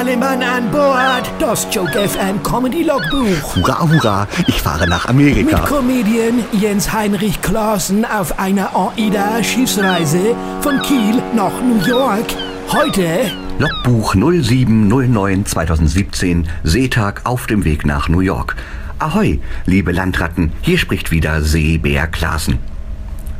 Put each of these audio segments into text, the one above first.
alle Mann an Bord. Das Joke FM Comedy Logbuch. Hurra, hurra, ich fahre nach Amerika. Mit Comedian Jens Heinrich Klaassen auf einer AIDA-Schiffsreise von Kiel nach New York. Heute Logbuch 0709 2017, Seetag auf dem Weg nach New York. Ahoi, liebe Landratten, hier spricht wieder Seebär Klaassen.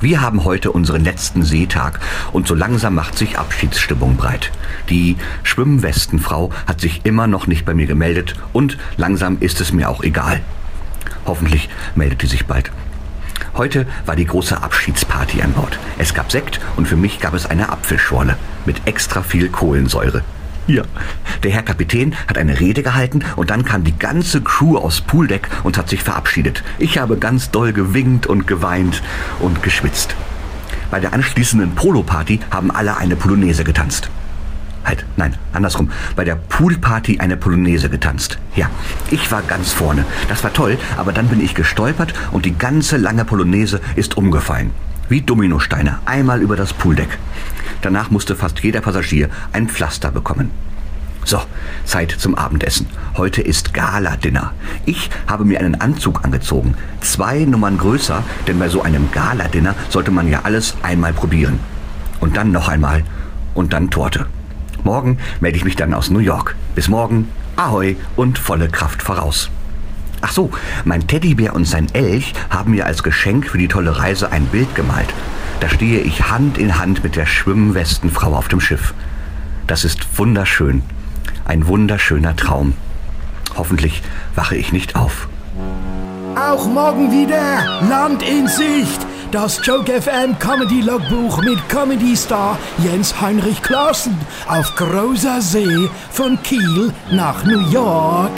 Wir haben heute unseren letzten Seetag und so langsam macht sich Abschiedsstimmung breit. Die Schwimmwestenfrau hat sich immer noch nicht bei mir gemeldet und langsam ist es mir auch egal. Hoffentlich meldet sie sich bald. Heute war die große Abschiedsparty an Bord. Es gab Sekt und für mich gab es eine Apfelschorle mit extra viel Kohlensäure. Ja, der Herr Kapitän hat eine Rede gehalten und dann kam die ganze Crew aus Pooldeck und hat sich verabschiedet. Ich habe ganz doll gewinkt und geweint und geschwitzt. Bei der anschließenden Polo-Party haben alle eine Polonaise getanzt. Halt, nein, andersrum. Bei der Poolparty eine Polonaise getanzt. Ja, ich war ganz vorne. Das war toll, aber dann bin ich gestolpert und die ganze lange Polonaise ist umgefallen. Wie Dominosteine, einmal über das Pooldeck. Danach musste fast jeder Passagier ein Pflaster bekommen. So, Zeit zum Abendessen. Heute ist Gala-Dinner. Ich habe mir einen Anzug angezogen. Zwei Nummern größer, denn bei so einem Gala-Dinner sollte man ja alles einmal probieren. Und dann noch einmal. Und dann Torte. Morgen melde ich mich dann aus New York. Bis morgen, Ahoi und volle Kraft voraus. Ach so, mein Teddybär und sein Elch haben mir als Geschenk für die tolle Reise ein Bild gemalt. Da stehe ich Hand in Hand mit der Schwimmwestenfrau auf dem Schiff. Das ist wunderschön. Ein wunderschöner Traum. Hoffentlich wache ich nicht auf. auch morgen wieder Land in Sicht. Das Joke FM Comedy Logbuch mit Comedy Star Jens Heinrich Klaassen auf großer See von Kiel nach New York.